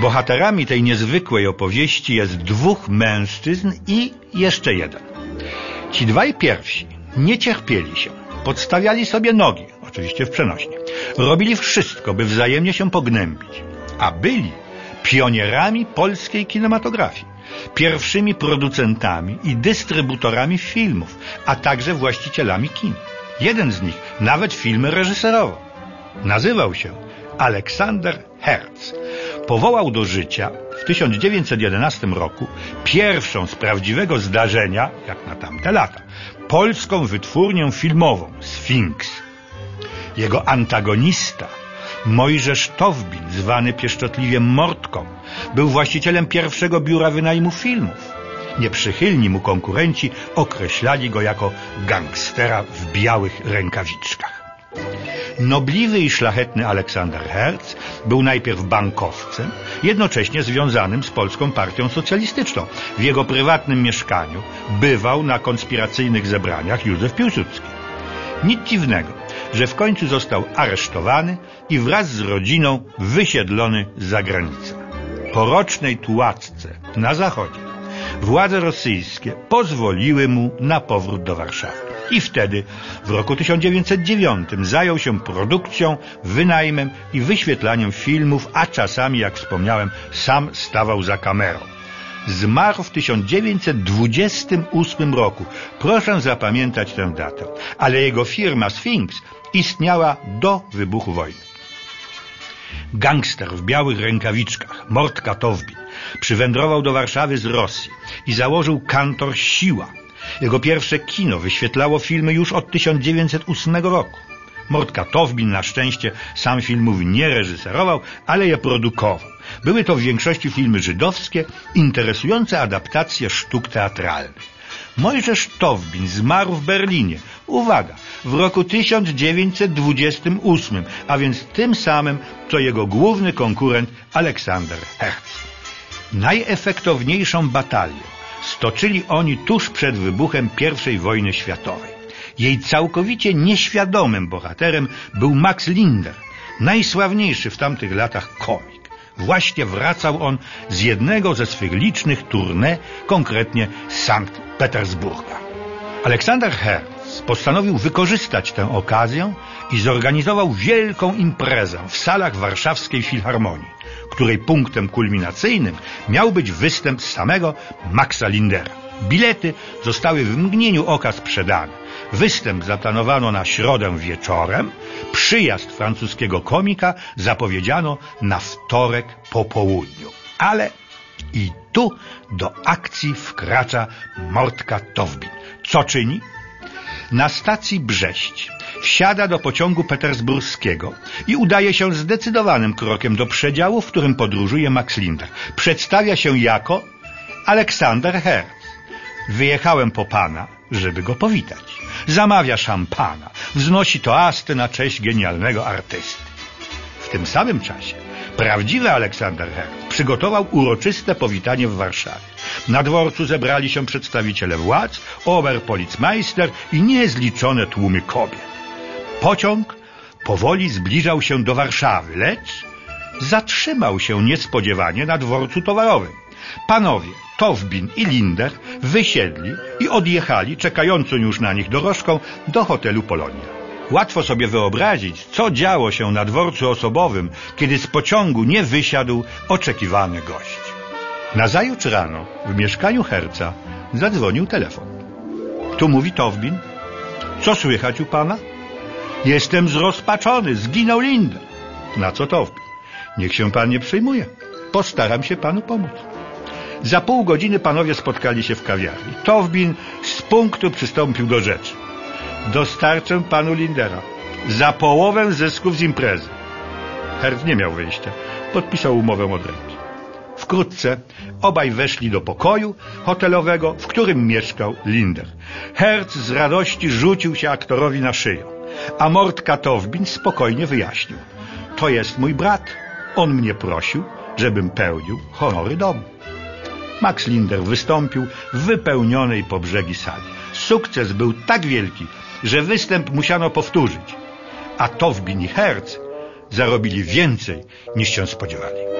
Bohaterami tej niezwykłej opowieści jest dwóch mężczyzn i jeszcze jeden. Ci dwaj pierwsi nie cierpieli się, podstawiali sobie nogi, oczywiście w przenośnie. Robili wszystko, by wzajemnie się pognębić, a byli pionierami polskiej kinematografii, pierwszymi producentami i dystrybutorami filmów, a także właścicielami kin. Jeden z nich nawet filmy reżyserował. Nazywał się Aleksander Herz. Powołał do życia w 1911 roku pierwszą z prawdziwego zdarzenia, jak na tamte lata, polską wytwórnię filmową Sfinks. Jego antagonista, Mojżesz Towbin, zwany pieszczotliwie Mortką, był właścicielem pierwszego biura wynajmu filmów. Nieprzychylni mu konkurenci określali go jako gangstera w białych rękawiczkach. Nobliwy i szlachetny Aleksander Herz był najpierw bankowcem, jednocześnie związanym z Polską Partią Socjalistyczną. W jego prywatnym mieszkaniu bywał na konspiracyjnych zebraniach Józef Piłsudski. Nic dziwnego, że w końcu został aresztowany i wraz z rodziną wysiedlony za granicę. Po rocznej tułacce na zachodzie władze rosyjskie pozwoliły mu na powrót do Warszawy. I wtedy, w roku 1909, zajął się produkcją, wynajmem i wyświetlaniem filmów, a czasami, jak wspomniałem, sam stawał za kamerą. Zmarł w 1928 roku. Proszę zapamiętać tę datę. Ale jego firma Sphinx istniała do wybuchu wojny. Gangster w białych rękawiczkach, Mort Katowbin, przywędrował do Warszawy z Rosji i założył kantor Siła. Jego pierwsze kino wyświetlało filmy już od 1908 roku. Mort Katowbin na szczęście sam filmów nie reżyserował, ale je produkował. Były to w większości filmy żydowskie, interesujące adaptacje sztuk teatralnych. Mojżesz Towbin zmarł w Berlinie. Uwaga, w roku 1928, a więc tym samym, co jego główny konkurent Aleksander Herz. Najefektowniejszą batalię stoczyli oni tuż przed wybuchem I wojny światowej. Jej całkowicie nieświadomym bohaterem był Max Linder, najsławniejszy w tamtych latach komik. Właśnie wracał on z jednego ze swych licznych tournée, konkretnie z Sankt Petersburga. Aleksander Herz postanowił wykorzystać tę okazję i zorganizował wielką imprezę w salach warszawskiej Filharmonii, której punktem kulminacyjnym miał być występ samego Maxa Lindera. Bilety zostały w mgnieniu oka sprzedane. Występ zaplanowano na środę wieczorem, przyjazd francuskiego komika zapowiedziano na wtorek po południu. Ale i tu do akcji wkracza Mortka Towbin. Co czyni? Na stacji Brześć wsiada do pociągu petersburskiego i udaje się zdecydowanym krokiem do przedziału, w którym podróżuje Max Linder. Przedstawia się jako Aleksander Herz. Wyjechałem po pana, żeby go powitać. Zamawia szampana, wznosi toasty na cześć genialnego artysty. W tym samym czasie prawdziwy Aleksander Herz przygotował uroczyste powitanie w Warszawie. Na dworcu zebrali się przedstawiciele władz, oberpolicmeister i niezliczone tłumy kobiet. Pociąg powoli zbliżał się do Warszawy, lecz zatrzymał się niespodziewanie na dworcu towarowym. Panowie Towbin i Linder wysiedli i odjechali, czekającą już na nich dorożką, do hotelu Polonia. Łatwo sobie wyobrazić, co działo się na dworcu osobowym, kiedy z pociągu nie wysiadł oczekiwany gość. Nazajutrz rano w mieszkaniu Herca zadzwonił telefon. Tu mówi Towbin. Co słychać u pana? Jestem zrozpaczony, zginął Linder. Na co Towbin? Niech się pan nie przejmuje. Postaram się panu pomóc. Za pół godziny panowie spotkali się w kawiarni. Towbin z punktu przystąpił do rzeczy. Dostarczę panu Lindera. Za połowę zysków z imprezy. Herz nie miał wyjścia. Podpisał umowę od ręki. Wkrótce obaj weszli do pokoju hotelowego, w którym mieszkał Linder. Herz z radości rzucił się aktorowi na szyję, a Mort Katowbin spokojnie wyjaśnił. To jest mój brat. On mnie prosił, żebym pełnił honory domu. Max Linder wystąpił w wypełnionej po brzegi sali. Sukces był tak wielki, że występ musiano powtórzyć, a Towbin i Herz zarobili więcej niż się spodziewali.